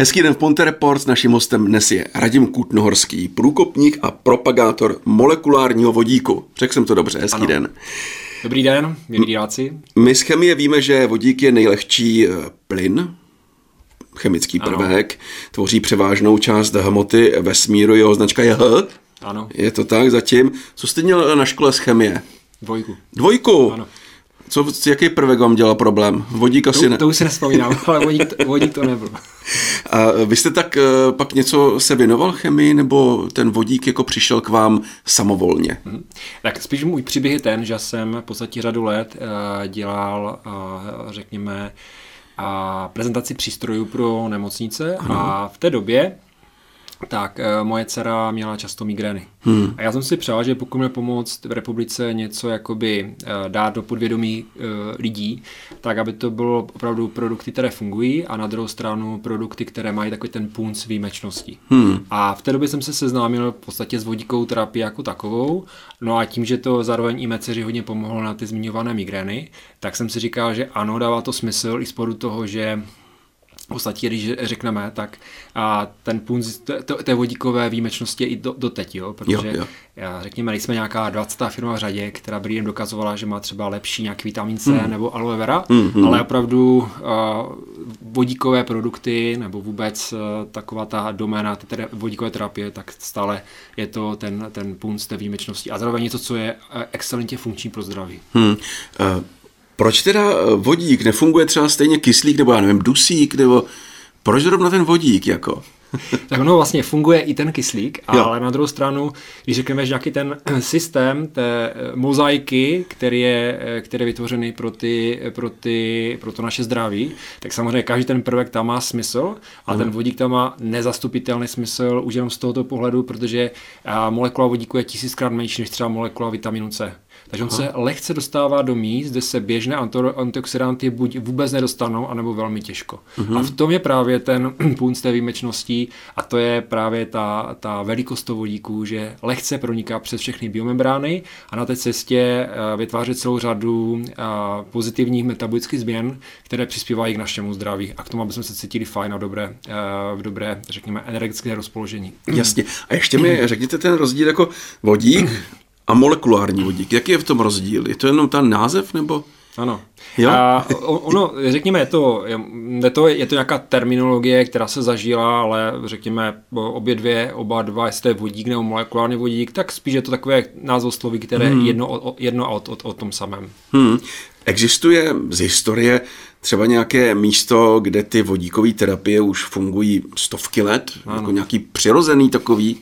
Hezký den v Ponte Report. Naším hostem dnes je Radim Kutnohorský, průkopník a propagátor molekulárního vodíku. Řekl jsem to dobře, hezký ano. den. Dobrý den, milí diváci. My z chemie víme, že vodík je nejlehčí eh, plyn, chemický prvek, ano. tvoří převážnou část hmoty vesmíru, jeho značka je H. Ano. Je to tak zatím. Co jste měl na škole z chemie? Dvojku. Dvojku? Ano. Co, jaký prvek vám dělal problém? Vodík asi to, ne. To už si nespomínám, ale vodík, to, vodík to nebyl. A vy jste tak uh, pak něco se věnoval chemii, nebo ten vodík jako přišel k vám samovolně? Hmm. Tak spíš můj příběh je ten, že jsem v podstatě řadu let uh, dělal, uh, řekněme, prezentaci přístrojů pro nemocnice ano. a v té době tak eh, moje dcera měla často migrény. Hmm. A já jsem si přál, že pokud mě pomoct v republice něco jakoby eh, dát do podvědomí eh, lidí, tak aby to bylo opravdu produkty, které fungují a na druhou stranu produkty, které mají takový ten punc výjimečnosti. Hmm. A v té době jsem se seznámil v podstatě s vodíkovou terapii jako takovou, no a tím, že to zároveň i mé dceři hodně pomohlo na ty zmiňované migrény, tak jsem si říkal, že ano, dává to smysl i z toho, že v podstatě, když řekneme, tak a ten punc té vodíkové výjimečnosti je i do, do teď, jo? protože jo, jo. Já, řekněme, nejsme nějaká 20. firma v řadě, která by jen dokazovala, že má třeba lepší nějaký vitamin C mm. nebo aloe vera, mm, ale opravdu uh, vodíkové produkty nebo vůbec uh, taková ta doména té vodíkové terapie, tak stále je to ten, ten punc té výjimečnosti a zároveň něco, co je uh, excelentně funkční pro zdraví. Hmm. Uh proč teda eh, vodík nefunguje třeba stejně kyslík, nebo já nevím, dusík, nebo proč zrovna ten vodík jako? tak ono vlastně funguje i ten kyslík, jo. ale na druhou stranu, když řekneme, že nějaký ten systém té eh, mozaiky, který je, eh, který je vytvořený pro, ty, pro, ty, pro to naše zdraví, tak samozřejmě každý ten prvek tam má smysl a ten vodík tam má nezastupitelný smysl už jenom z tohoto pohledu, protože molekula vodíku je tisíckrát menší než třeba molekula vitaminu C. Takže on Aha. se lehce dostává do míst, kde se běžné antioxidanty buď vůbec nedostanou, anebo velmi těžko. Uh-huh. A v tom je právě ten punc té výjimečnosti a to je právě ta, ta velikost toho vodíku, že lehce proniká přes všechny biomembrány a na té cestě eh, vytváří celou řadu eh, pozitivních metabolických změn, které přispívají k našemu zdraví a k tomu, aby jsme se cítili fajn a dobré, eh, v dobré, řekněme, energetické rozpoložení. Jasně. A ještě mi řekněte ten rozdíl jako vodík a molekulární vodík. Jaký je v tom rozdíl? Je to jenom ten název nebo? Ano. Jo? A ono, řekněme, je to, je, to, je to nějaká terminologie, která se zažila, ale řekněme obě dvě, oba dva, jestli to je vodík nebo molekulární vodík, tak spíš je to takové názvosloví, které hmm. jedno, o, jedno a o, o, o tom samém. Hmm. Existuje z historie třeba nějaké místo, kde ty vodíkové terapie už fungují stovky let, ano. jako nějaký přirozený takový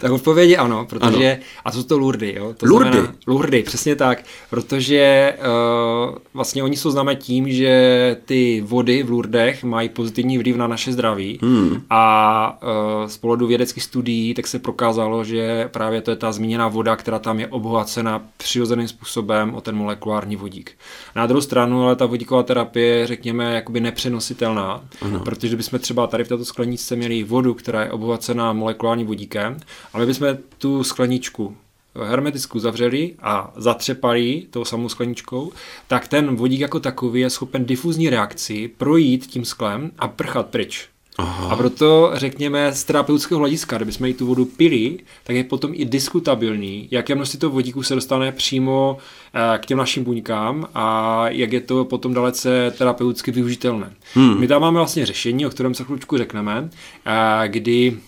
tak odpovědi ano, protože, ano. a to jsou to Lurdy, jo? To Lurdy? Znamená, Lurdy, přesně tak, protože uh, vlastně oni jsou známé tím, že ty vody v Lurdech mají pozitivní vliv na naše zdraví hmm. a uh, z pohledu vědeckých studií tak se prokázalo, že právě to je ta zmíněná voda, která tam je obohacena přirozeným způsobem o ten molekulární vodík. Na druhou stranu, ale ta vodíková terapie je, řekněme, jakoby nepřenositelná, ano. protože bychom třeba tady v této skleničce měli vodu, která je obohacená molekulárním vodíkem, a my bychom tu skleničku hermetickou zavřeli a zatřepali tou samou skleničkou, tak ten vodík jako takový je schopen difuzní reakci projít tím sklem a prchat pryč. Aha. A proto, řekněme, z terapeutického hlediska, kdybychom i tu vodu pili, tak je potom i diskutabilní, jaké množství toho vodíku se dostane přímo eh, k těm našim buňkám a jak je to potom dalece terapeuticky využitelné. Hmm. My tam máme vlastně řešení, o kterém se chlučku řekneme, eh, kdy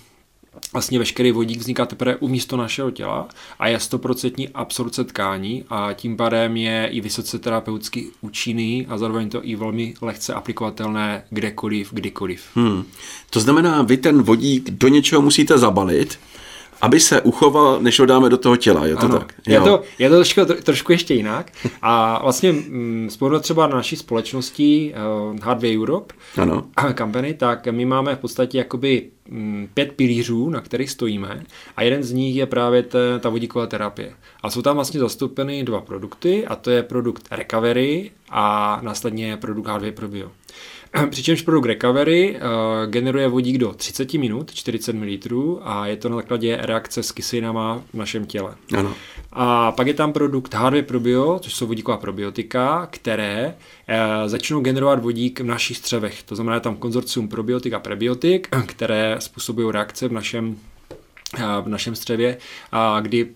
vlastně veškerý vodík vzniká teprve uvnitř toho našeho těla a je stoprocentní absorce tkání a tím pádem je i vysoce terapeuticky účinný a zároveň to i velmi lehce aplikovatelné kdekoliv, kdykoliv. Hmm. To znamená, vy ten vodík do něčeho musíte zabalit, aby se uchoval, než ho dáme do toho těla, je to ano, tak? Jo. Je to, je to trošku, trošku ještě jinak a vlastně mm, spolu třeba na naší společnosti uh, Hardware Europe ano. company, tak my máme v podstatě jakoby mm, pět pilířů, na kterých stojíme a jeden z nich je právě ta, ta vodíková terapie. A jsou tam vlastně zastoupeny dva produkty a to je produkt Recovery a následně produkt Hardware Probio. Přičemž produkt Recovery uh, generuje vodík do 30 minut, 40 ml a je to na základě reakce s kyselinama v našem těle. Ano. A pak je tam produkt H2 Probio, což jsou vodíková probiotika, které začnou generovat vodík v našich střevech. To znamená tam konzorcium probiotik a prebiotik, které způsobují reakce v našem v našem střevě, kdy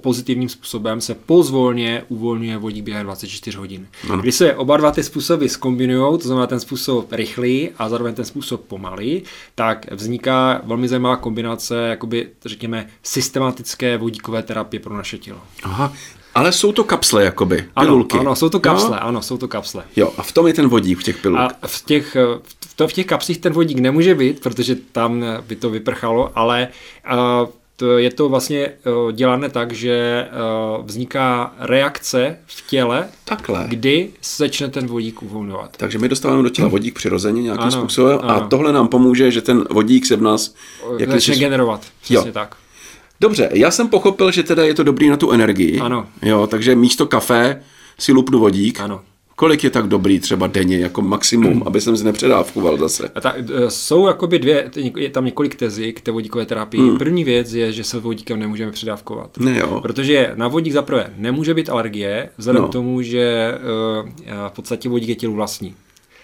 pozitivním způsobem se pozvolně uvolňuje vodík během 24 hodin. Ano. Když se oba dva ty způsoby skombinují, to znamená ten způsob rychlý a zároveň ten způsob pomalý, tak vzniká velmi zajímavá kombinace, jakoby, řekněme, systematické vodíkové terapie pro naše tělo. Aha, ale jsou to kapsle, jakoby, pilulky. Ano, ano, jsou to kapsle, no? ano, jsou to kapsle. Jo, a v tom je ten vodík v těch pilulkách. A v těch, to, v těch kapslích ten vodík nemůže být, protože tam by to vyprchalo, ale uh, to je to vlastně uh, dělané tak, že uh, vzniká reakce v těle, Takhle. kdy se začne ten vodík uvolňovat. Takže my dostáváme do těla vodík přirozeně nějakým ano, způsobem ano. a tohle nám pomůže, že ten vodík se v nás... Začne generovat, přesně jo. tak. Dobře, já jsem pochopil, že teda je to dobrý na tu energii. Ano. Jo, takže místo kafe si lupnu vodík. Ano. Kolik je tak dobrý třeba denně, jako maximum, aby jsem si nepředávkoval zase? A ta, e, jsou jakoby dvě, je tam několik tezí k té vodíkové terapii. Hmm. První věc je, že se vodíkem nemůžeme předávkovat. Ne, jo. Protože na vodík zaprvé nemůže být alergie, vzhledem no. k tomu, že uh, v podstatě vodík je tělu vlastní.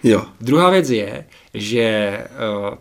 Jo. Druhá věc je, že uh,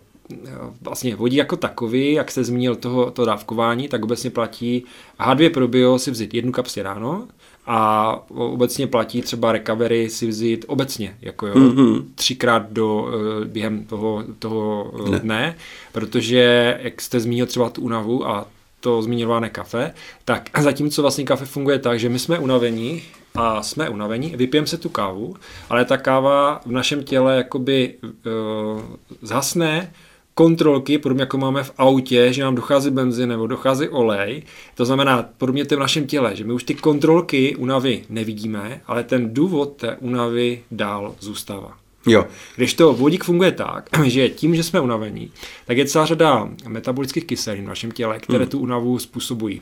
vlastně vodí jako takový, jak se zmínil toho, to dávkování, tak obecně platí H2 probio si vzít jednu kapsli ráno a obecně platí třeba recovery si vzít obecně, jako jo, mm-hmm. třikrát do, eh, během toho, toho eh, ne. dne, protože jak jste zmínil třeba tu únavu a to zmiňované kafe, tak zatímco vlastně kafe funguje tak, že my jsme unavení a jsme unavení, vypijeme se tu kávu, ale ta káva v našem těle jakoby uh, zhasne, kontrolky, podobně jako máme v autě, že nám dochází benzín nebo dochází olej. To znamená, podobně to v našem těle, že my už ty kontrolky únavy nevidíme, ale ten důvod té únavy dál zůstává. Jo. Když to vodík funguje tak, že tím, že jsme unavení, tak je celá řada metabolických kyselin v našem těle, které hmm. tu únavu způsobují.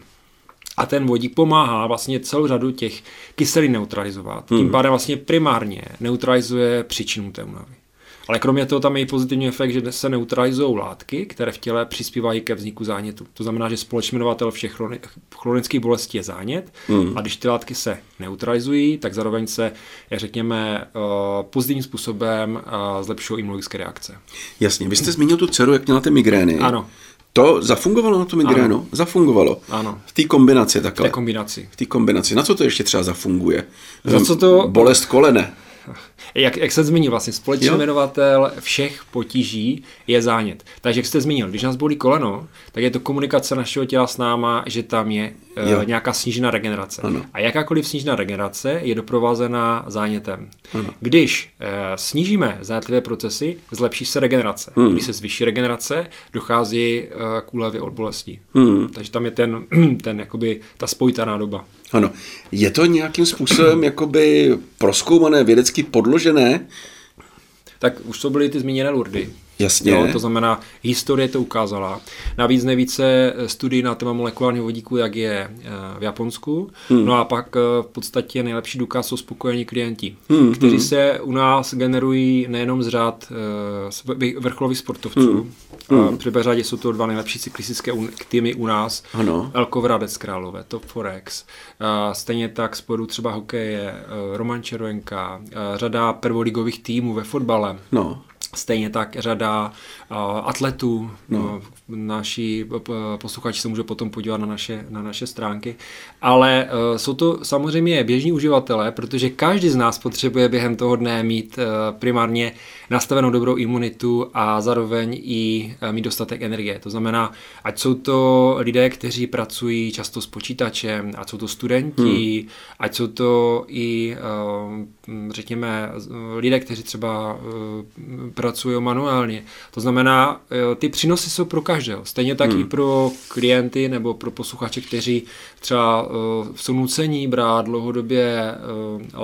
A ten vodík pomáhá vlastně celou řadu těch kyselin neutralizovat. Hmm. Tím pádem vlastně primárně neutralizuje příčinu té únavy. Ale kromě toho tam je i pozitivní efekt, že se neutralizují látky, které v těle přispívají ke vzniku zánětu. To znamená, že společný jmenovatel všech chronických bolestí je zánět mm. a když ty látky se neutralizují, tak zároveň se, jak řekněme, eh, pozitivním způsobem eh, zlepšují imunologické reakce. Jasně, vy jste zmínil tu dceru, jak měla ty migrény. Ano. To zafungovalo na tu migrénu? Ano. Zafungovalo. Ano. V té kombinaci takhle. V té kombinaci. V té kombinaci. Na co to ještě třeba zafunguje? Za co to... Bolest kolene. Jak, jak se zmínil, vlastně společný jo. jmenovatel všech potíží je zánět. Takže jak jste zmínil, když nás bolí koleno, tak je to komunikace našeho těla s náma, že tam je uh, nějaká snížená regenerace. Ano. A jakákoliv snížená regenerace je doprovázená zánětem. Ano. Když uh, snížíme zánětlivé procesy, zlepší se regenerace. Hmm. Když se zvýší regenerace, dochází uh, k úlevě od bolestí. Hmm. Takže tam je ten, ten jakoby, ta spojitaná doba. Ano. Je to nějakým způsobem jakoby proskoumané, vědecky podložené? Tak už to byly ty zmíněné Lurdy. Jasně. Jo, to znamená, historie to ukázala. Navíc nejvíce studií na téma molekulárního vodíku, jak je eh, v Japonsku. Hmm. No a pak eh, v podstatě nejlepší důkaz jsou spokojení klienti, hmm. kteří hmm. se u nás generují nejenom z řád eh, vrcholových sportovců. Hmm. A při řadě jsou to dva nejlepší cyklistické týmy u nás. Ano. Elko Hradec Králové, Top Forex. A stejně tak sporu třeba hokeje, Roman Červenka, řada prvoligových týmů ve fotbale. No. Stejně tak řada uh, atletů, no. uh, naši posluchači se může potom podívat na naše, na naše stránky, ale uh, jsou to samozřejmě běžní uživatelé, protože každý z nás potřebuje během toho dne mít uh, primárně nastavenou dobrou imunitu a zároveň i uh, mít dostatek energie. To znamená, ať jsou to lidé, kteří pracují často s počítačem, ať jsou to studenti, hmm. ať jsou to i, uh, řekněme, lidé, kteří třeba uh, pracují manuálně. To znamená, ty přínosy jsou pro každého. Stejně tak hmm. i pro klienty nebo pro posluchače, kteří třeba jsou nucení brát dlouhodobě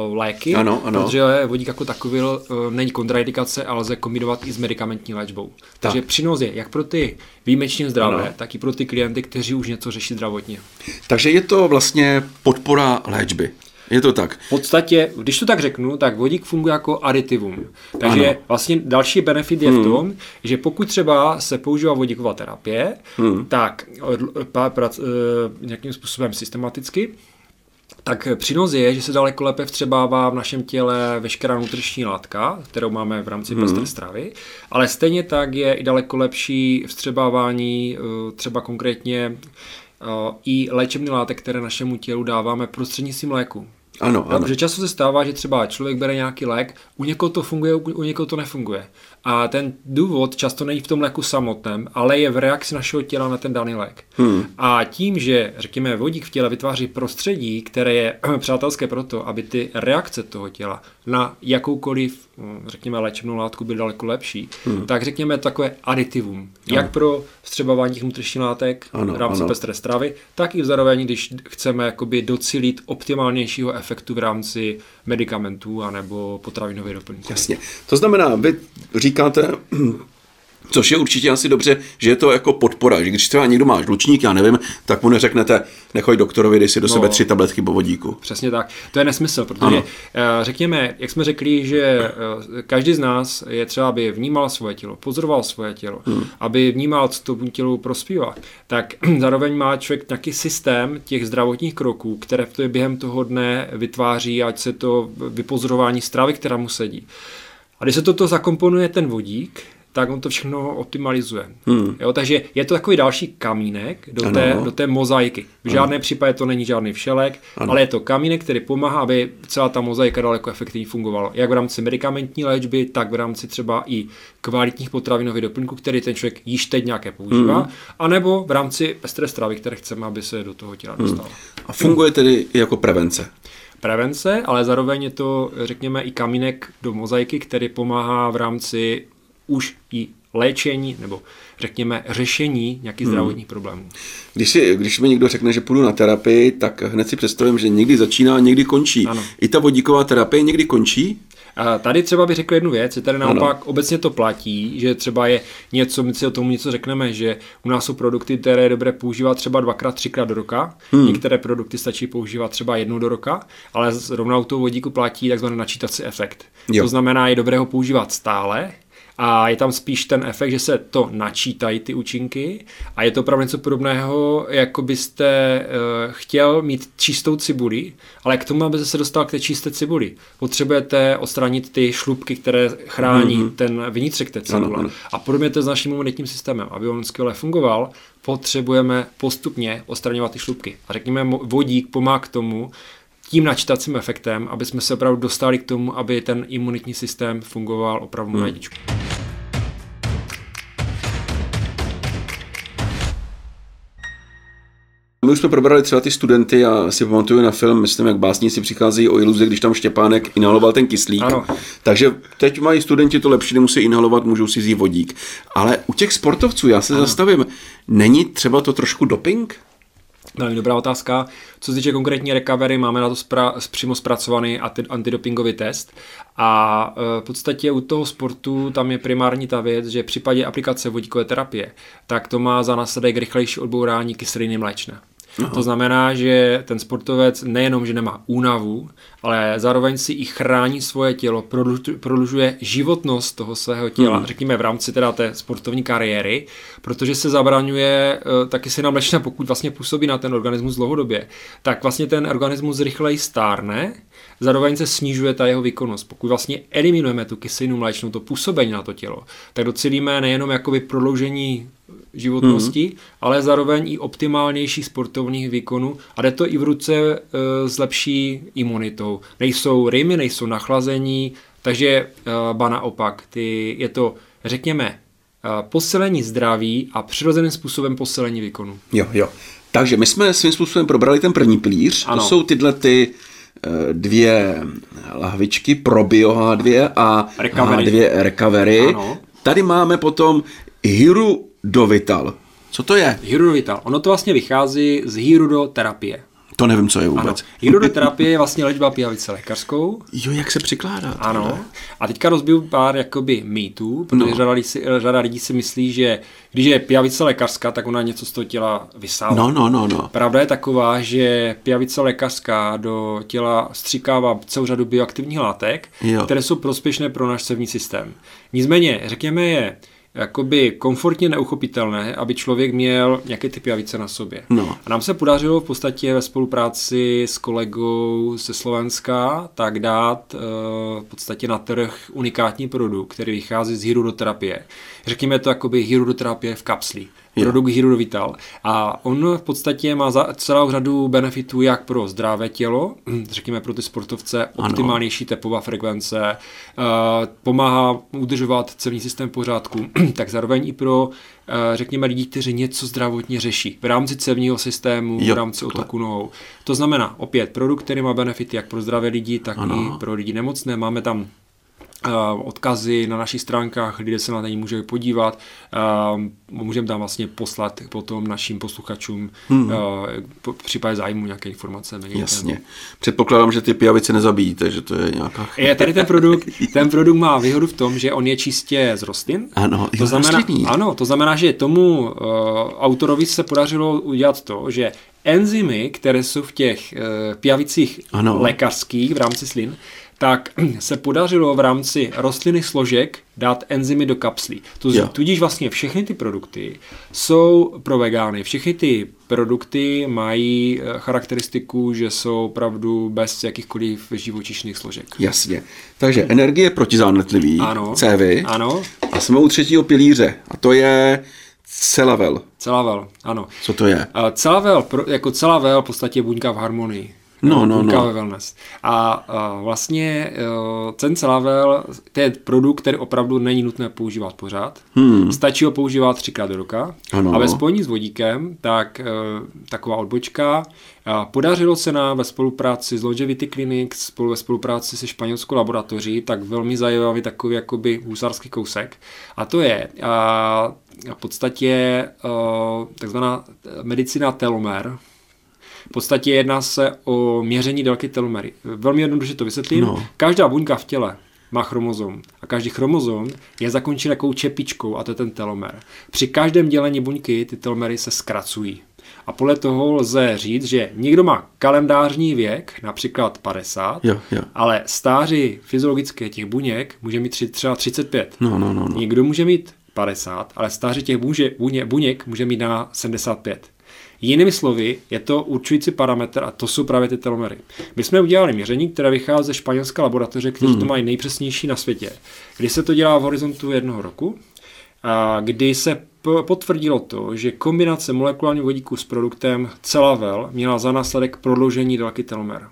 uh, léky, ano, ano. protože vodík jako takový není kontraindikace, ale lze kombinovat i s medicamentní léčbou. Takže tak. přínos je jak pro ty výjimečně zdravé, ano. tak i pro ty klienty, kteří už něco řeší zdravotně. Takže je to vlastně podpora léčby. Je to tak. V podstatě, když to tak řeknu, tak vodík funguje jako aditivum. Takže ano. vlastně další benefit je hmm. v tom, že pokud třeba se používá vodíková terapie, hmm. tak pra, pra, nějakým způsobem systematicky, tak přínos je, že se daleko lépe vstřebává v našem těle veškerá nutriční látka, kterou máme v rámci mm. pestré stravy, ale stejně tak je i daleko lepší vstřebávání eh, třeba konkrétně eh, i léčebný látek, které našemu tělu dáváme prostřednictvím léku. Ano, ano. Protože často se stává, že třeba člověk bere nějaký lék, u někoho to funguje, u někoho to nefunguje. A ten důvod často není v tom léku samotném, ale je v reakci našeho těla na ten daný lék. Hmm. A tím, že, řekněme, vodík v těle vytváří prostředí, které je přátelské pro to, aby ty reakce toho těla na jakoukoliv, hm, řekněme, léčebnou látku byly daleko lepší, hmm. tak řekněme takové aditivum. Ano. Jak pro vstřebávání těch nutričních látek ano, v rámci ano. pestré stravy, tak i zároveň, když chceme jakoby docílit optimálnějšího efektu v rámci medicamentů anebo potravinových doplňků. Jasně. To znamená, vy říkáte, Což je určitě asi dobře, že je to jako podpora, že když třeba někdo má žlučník, já nevím, tak mu neřeknete, nechoj doktorovi, dej si do no, sebe tři tabletky po vodíku. Přesně tak. To je nesmysl, protože ano. Eh, řekněme, jak jsme řekli, že eh, každý z nás je třeba, aby vnímal svoje tělo, pozoroval svoje tělo, hmm. aby vnímal, co tomu tělu prospívá, tak zároveň má člověk nějaký systém těch zdravotních kroků, které v během toho dne vytváří, ať se to vypozorování stravy, která mu sedí. A když se toto zakomponuje ten vodík, tak on to všechno optimalizuje. Hmm. Jo, takže je to takový další kamínek do, té, do té mozaiky. V žádné případě to není žádný všelek, ano. ale je to kamínek, který pomáhá, aby celá ta mozaika daleko efektivně fungovala. Jak v rámci medicamentní léčby, tak v rámci třeba i kvalitních potravinových doplňků, který ten člověk již teď nějaké používá, hmm. anebo v rámci pestré stravy, které chceme, aby se do toho těla dostalo. Hmm. A funguje tedy i jako prevence? Prevence, ale zároveň je to, řekněme, i kamínek do mozaiky, který pomáhá v rámci už i léčení nebo řekněme řešení nějakých hmm. zdravotních problémů. Když, si, když mi někdo řekne, že půjdu na terapii, tak hned si představím, že někdy začíná a někdy končí. Ano. I ta vodíková terapie někdy končí? A tady třeba bych řekl jednu věc, že tady naopak ano. obecně to platí, že třeba je něco, my si o tom něco řekneme, že u nás jsou produkty, které je dobré používat třeba dvakrát, třikrát do roka, hmm. některé produkty stačí používat třeba jednou do roka, ale zrovna u toho vodíku platí takzvaný načítací efekt. Jo. To znamená, je dobré ho používat stále, a je tam spíš ten efekt, že se to načítají ty účinky a je to opravdu něco podobného, jako byste uh, chtěl mít čistou cibuli, ale k tomu, aby se dostal k té čisté cibuli, potřebujete odstranit ty šlubky, které chrání mm-hmm. ten vnitřek té cibule. Ano, ano. A podobně to s naším imunitním systémem. Aby on skvěle fungoval, potřebujeme postupně odstraňovat ty šlubky. A řekněme, vodík pomáhá k tomu, tím načítacím efektem, aby jsme se opravdu dostali k tomu, aby ten imunitní systém fungoval opravdu hmm. na jedničku. My už jsme probrali třeba ty studenty, já si pamatuju na film, myslím, jak básníci přicházejí o iluzi, když tam Štěpánek inhaloval ten kyslík. Ano. Takže teď mají studenti to lepší, nemusí inhalovat, můžou si vzít vodík. Ale u těch sportovců, já se ano. zastavím, není třeba to trošku doping? Velmi dobrá otázka. Co se týče konkrétní recovery, máme na to spra- přímo zpracovaný antidopingový test a e, v podstatě u toho sportu tam je primární ta věc, že v případě aplikace vodíkové terapie, tak to má za následek rychlejší odbourání kyseliny mléčné. Aha. To znamená, že ten sportovec nejenom, že nemá únavu, ale zároveň si i chrání svoje tělo, prodlužuje životnost toho svého těla, hmm. řekněme v rámci teda té sportovní kariéry, protože se zabraňuje eh, taky se nám mléčná, pokud vlastně působí na ten organismus dlouhodobě, tak vlastně ten organismus rychleji stárne, zároveň se snižuje ta jeho výkonnost. Pokud vlastně eliminujeme tu kyselinu mléčnou, to působení na to tělo, tak docílíme nejenom jakoby prodloužení životnosti, mm. ale zároveň i optimálnější sportovních výkonů a jde to i v ruce e, s lepší imunitou. Nejsou rymy, nejsou nachlazení, takže e, ba naopak, ty, je to, řekněme, e, posilení zdraví a přirozeným způsobem posilení výkonu. Jo, jo. Takže my jsme svým způsobem probrali ten první pilíř, ano. to jsou tyhle ty e, dvě lahvičky pro bio H2 a recovery. H2 recovery. Ano. Tady máme potom Hiru Dovital. Co to je? Hirudovital. Ono to vlastně vychází z hirudoterapie. To nevím, co je vůbec. Ano. Hirudoterapie je vlastně léčba pijavice lékařskou. Jo, jak se přikládá. Ano. Ne? A teďka rozbiju pár jakoby mýtů, protože no. řada, lidí si, řada lidí si myslí, že když je pijavice lékařská, tak ona něco z toho těla vysává. No, no, no, no. Pravda je taková, že pijavice lékařská do těla stříkává celou řadu bioaktivních látek, jo. které jsou prospěšné pro náš sevní systém. Nicméně, řekněme je, jakoby komfortně neuchopitelné, aby člověk měl nějaké typy avice na sobě. No. A nám se podařilo v podstatě ve spolupráci s kolegou ze Slovenska tak dát uh, v podstatě na trh unikátní produkt, který vychází z hydroterapie. Řekněme to jakoby hydroterapie v kapsli produkt Hero Vital. A on v podstatě má za celou řadu benefitů jak pro zdravé tělo, řekněme pro ty sportovce, optimálnější tepová frekvence, uh, pomáhá udržovat celý systém pořádku, tak zároveň i pro eh, řekněme lidi, kteří něco zdravotně řeší v rámci cevního systému, jo, v rámci otoku nohou. To znamená opět produkt, který má benefity jak pro zdravé lidi, tak ano. i pro lidi nemocné. Máme tam odkazy na našich stránkách, lidé se na něj můžou podívat. Můžeme tam vlastně poslat potom našim posluchačům hmm. v případě zájmu nějaké informace. Jasně. Předpokládám, že ty pijavice nezabijíte, že to je nějaká... Je, tady ten produkt, ten produkt má výhodu v tom, že on je čistě z rostlin. Ano, to znamená, ano, to znamená, že tomu uh, autorovi se podařilo udělat to, že enzymy, které jsou v těch uh, pijavicích ano. lékařských v rámci slin, tak se podařilo v rámci rostlinných složek dát enzymy do kapslí. Tudíž vlastně všechny ty produkty jsou pro vegány. Všechny ty produkty mají eh, charakteristiku, že jsou opravdu bez jakýchkoliv živočišných složek. Jasně. Takže energie protizánetlivý, ano, cévy. Ano. A jsme u třetího pilíře. A to je Celavel. Celavel, ano. Co to je? Celavel, jako Celavel v podstatě buňka v harmonii. No, no, no. wellness. A, a vlastně uh, ten Celavel, to je produkt, který opravdu není nutné používat pořád. Hmm. Stačí ho používat třikrát do roka. Ano. A ve spojení s vodíkem, tak uh, taková odbočka. Podařilo se nám ve spolupráci s Longevity Clinic, spolu ve spolupráci se španělskou laboratoří, tak velmi zajímavý takový jakoby husarský kousek. A to je a, v podstatě uh, takzvaná medicina telomer, v podstatě jedná se o měření délky telomery. Velmi jednoduše to vysvětlím. No. Každá buňka v těle má chromozom. A každý chromozom je zakončen takovou čepičkou a to je ten telomer. Při každém dělení buňky ty telomery se zkracují. A podle toho lze říct, že někdo má kalendářní věk, například 50, jo, jo. ale stáří fyziologické těch buněk může mít tři, třeba 35. No, no, no, no. Někdo může mít 50, ale stáří těch buněk může mít na 75. Jinými slovy, je to určující parametr a to jsou právě ty telomery. My jsme udělali měření, které vychází ze španělské laboratoře, kteří hmm. to mají nejpřesnější na světě. Kdy se to dělá v horizontu jednoho roku, a kdy se potvrdilo to, že kombinace molekulárního vodíku s produktem Celavel měla za následek prodloužení délky telomer.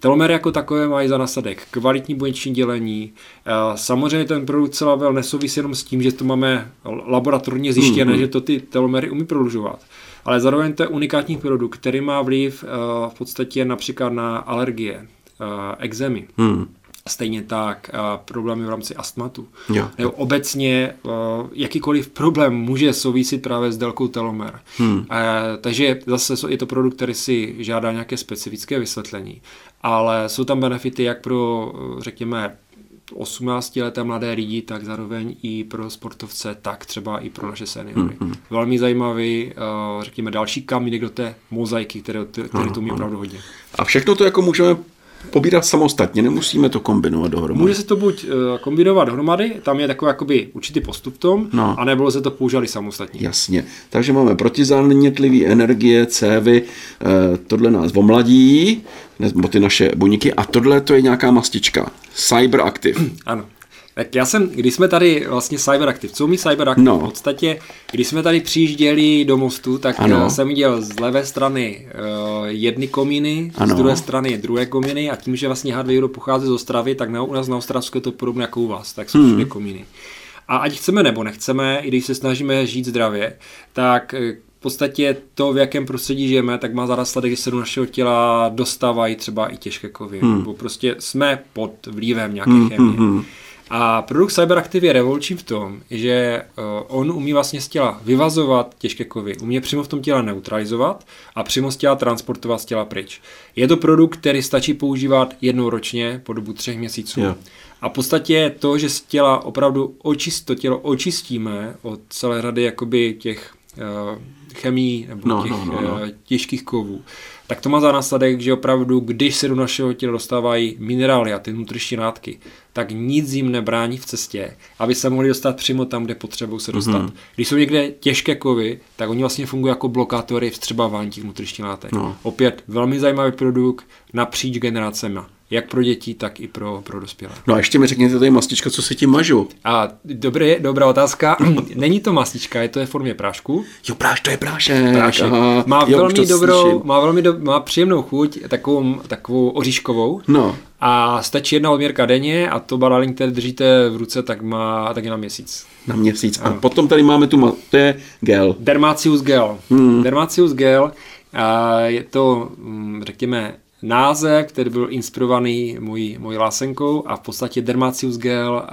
Telomery jako takové mají za následek kvalitní buněční dělení. Samozřejmě ten produkt Celavel nesouvisí jenom s tím, že to máme laboratorně zjištěné, mm-hmm. že to ty telomery umí prodlužovat ale zároveň to je unikátní produkt, který má vliv uh, v podstatě například na alergie, uh, exémy. Hmm. Stejně tak uh, problémy v rámci astmatu. Jo. Nebo obecně uh, jakýkoliv problém může souvisit právě s délkou telomer. Hmm. Uh, takže zase je to produkt, který si žádá nějaké specifické vysvětlení. Ale jsou tam benefity jak pro, řekněme, 18 leté mladé lidi, tak zároveň i pro sportovce, tak třeba i pro naše seniory. Mm-hmm. Velmi zajímavý, uh, řekněme, další kamínek do té mozaiky, které, které to umí opravdu hodně. A všechno to jako můžeme pobírat samostatně, nemusíme to kombinovat dohromady. Může se to buď uh, kombinovat dohromady, tam je takový jakoby určitý postup tom, no. anebo se to používali samostatně. Jasně. Takže máme protizánětlivý energie, cévy, uh, tohle nás omladí, nebo ty naše buňky, a tohle to je nějaká mastička. Cyberactive. ano. Tak já jsem, když jsme tady vlastně Cyberactive, co umí Cyberactive? No. V podstatě, když jsme tady přijížděli do mostu, tak ano. jsem viděl z levé strany uh, jedny komíny, ano. z druhé strany druhé komíny a tím, že vlastně Hardware pochází z Ostravy, tak na, u nás na Ostravsku je to podobné jako u vás, tak jsou hmm. všude komíny. A ať chceme nebo nechceme, i když se snažíme žít zdravě, tak eh, v podstatě to, v jakém prostředí žijeme, tak má za následek, že se do našeho těla dostávají třeba i těžké kovy. Hmm. Nebo prostě jsme pod vlivem nějaké hmm, chemie. Hmm, hmm. A produkt Cyberactive je revoluční v tom, že uh, on umí vlastně z těla vyvazovat těžké kovy, umí přímo v tom těle neutralizovat a přímo z těla transportovat z těla pryč. Je to produkt, který stačí používat jednou ročně po dobu třech měsíců. Yeah. A v podstatě to, že z těla opravdu očist, to tělo očistíme od celé řady jakoby těch chemii nebo no, těch no, no, no. těžkých kovů, tak to má za následek, že opravdu, když se do našeho těla dostávají minerály a ty nutriční látky, tak nic jim nebrání v cestě, aby se mohli dostat přímo tam, kde potřebují se dostat. Mm-hmm. Když jsou někde těžké kovy, tak oni vlastně fungují jako blokátory vstřebávání těch nutričních látek. No. Opět velmi zajímavý produkt napříč generacemi jak pro děti, tak i pro, pro dospělé. No a ještě mi řekněte tady mastička, co se tím mažu. A dobré, dobrá otázka. Není to mastička, je to je v formě prášku. Jo, práš, to je prášek. prášek. Aha, má jo, velmi dobrou, má velmi do, má příjemnou chuť, takovou, takovou oříškovou. No. A stačí jedna odměrka denně a to balaling, které držíte v ruce, tak má taky na měsíc. Na měsíc. A potom tady máme tu, to je gel. Dermacius gel. Hmm. Dermacius gel, a je to, mm, řekněme, název, který byl inspirovaný mojí, mojí lásenkou a v podstatě Dermatius gel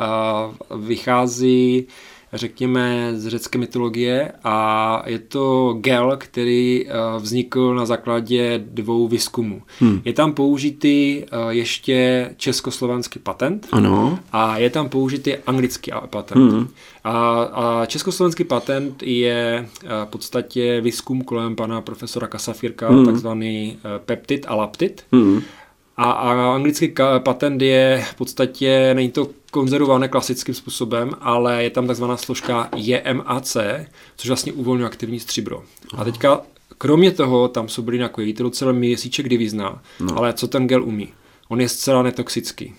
vychází řekněme, z řecké mytologie a je to gel, který vznikl na základě dvou výzkumů. Hmm. Je tam použitý ještě československý patent ano. a je tam použitý anglický patent. Hmm. A, a československý patent je v podstatě výzkum kolem pana profesora Kasafírka, hmm. takzvaný peptid a laptid. Hmm. A, a anglický patent je v podstatě, není to konzervované klasickým způsobem, ale je tam takzvaná složka JMAC, což vlastně uvolňuje aktivní stříbro. A teďka, kromě toho, tam jsou byly jako je to docela měsíček divizna, no. ale co ten gel umí? On je zcela netoxický.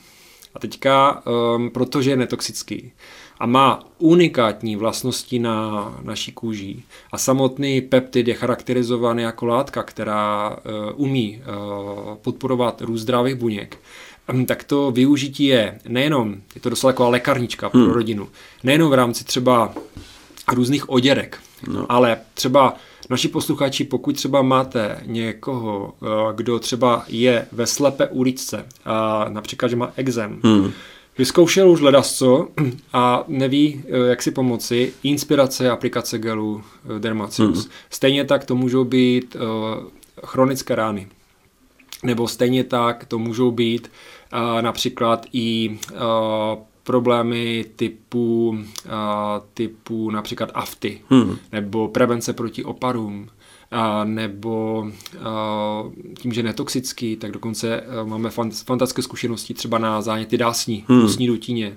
A teďka, um, protože je netoxický a má unikátní vlastnosti na naší kůži a samotný peptid je charakterizovaný jako látka, která uh, umí uh, podporovat růst zdravých buněk, tak to využití je nejenom, je to doslova taková lékarnička pro hmm. rodinu, nejenom v rámci třeba různých oděrek, no. ale třeba naši posluchači, pokud třeba máte někoho, uh, kdo třeba je ve slepé uličce a například, že má exem, hmm Vyzkoušel už ledasco a neví, eh, jak si pomoci. Inspirace aplikace gelu eh, Dermacius. Mm. Stejně tak to můžou být chronické rány. Nebo stejně tak to můžou být uh, například i uh, problémy typu, uh, typu například afty, hmm. nebo prevence proti oparům, a nebo a, tím, že netoxický, tak dokonce máme fantastické zkušenosti třeba na záněty dásní, hmm. dutině.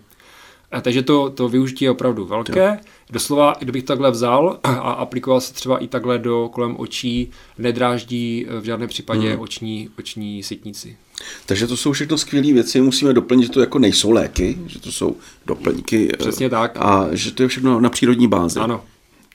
A takže to, to využití je opravdu velké. Jo. Doslova, kdybych takhle vzal a aplikoval se třeba i takhle do kolem očí, nedráždí v žádném případě hmm. oční, oční sitnici. Takže to jsou všechno skvělé věci, musíme doplnit, že to jako nejsou léky, že to jsou doplňky. Přesně tak. A že to je všechno na přírodní bázi. Ano,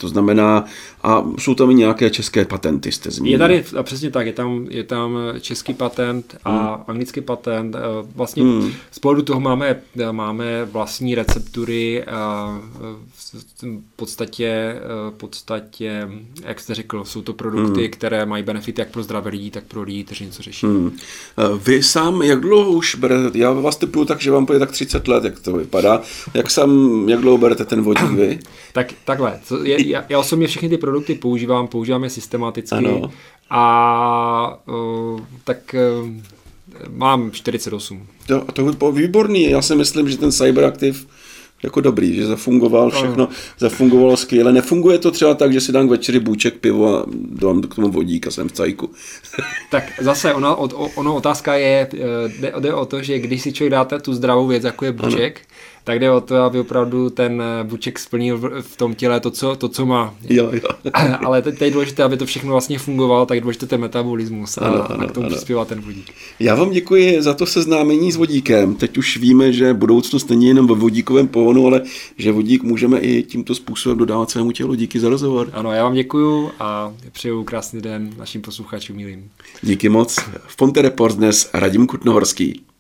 to znamená, a jsou tam i nějaké české patenty, jste zmínil. Je tady, a přesně tak, je tam, je tam český patent a hmm. anglický patent. Vlastně hmm. z pohledu toho máme, máme vlastní receptury a v podstatě, v podstatě, jak jste řekl, jsou to produkty, hmm. které mají benefity jak pro zdravé lidi, tak pro lidi, kteří něco řeší. Hmm. Vy sám, jak dlouho už berete, já vás typuju tak, že vám půjde tak 30 let, jak to vypadá. Jak sám, jak dlouho berete ten vodík vy? tak takhle, co je, já, já osobně všechny ty produkty používám, používám je systematicky ano. a uh, tak uh, mám 48. To, to bylo výborný, já si myslím, že ten Cyberactive jako dobrý, že zafungoval všechno, zafungovalo skvěle. Nefunguje to třeba tak, že si dám k večeri bůček pivo a dám k tomu vodík a jsem v cajku. tak zase ono, ono otázka je, eh, jde, jde o to, že když si člověk dáte tu zdravou věc, jako je bůček, ano tak jde o to, aby opravdu ten eh, buček splnil v tom těle to, co, to, co má. Jo, jo. Ale teď je důležité, aby to všechno vlastně fungovalo, tak je důležité ten metabolismus a, ano, a k tomu ano. přispívá ten vodík. Já vám děkuji za to seznámení s vodíkem. Teď už víme, že budoucnost není jenom ve vodíkovém pohonu, ale že vodík můžeme i tímto způsobem dodávat svému tělu. Díky za rozhovor. Ano, já vám děkuji a přeju krásný den našim posluchačům milým. Díky moc. V Ponte Report dnes Radim Kutnohorský.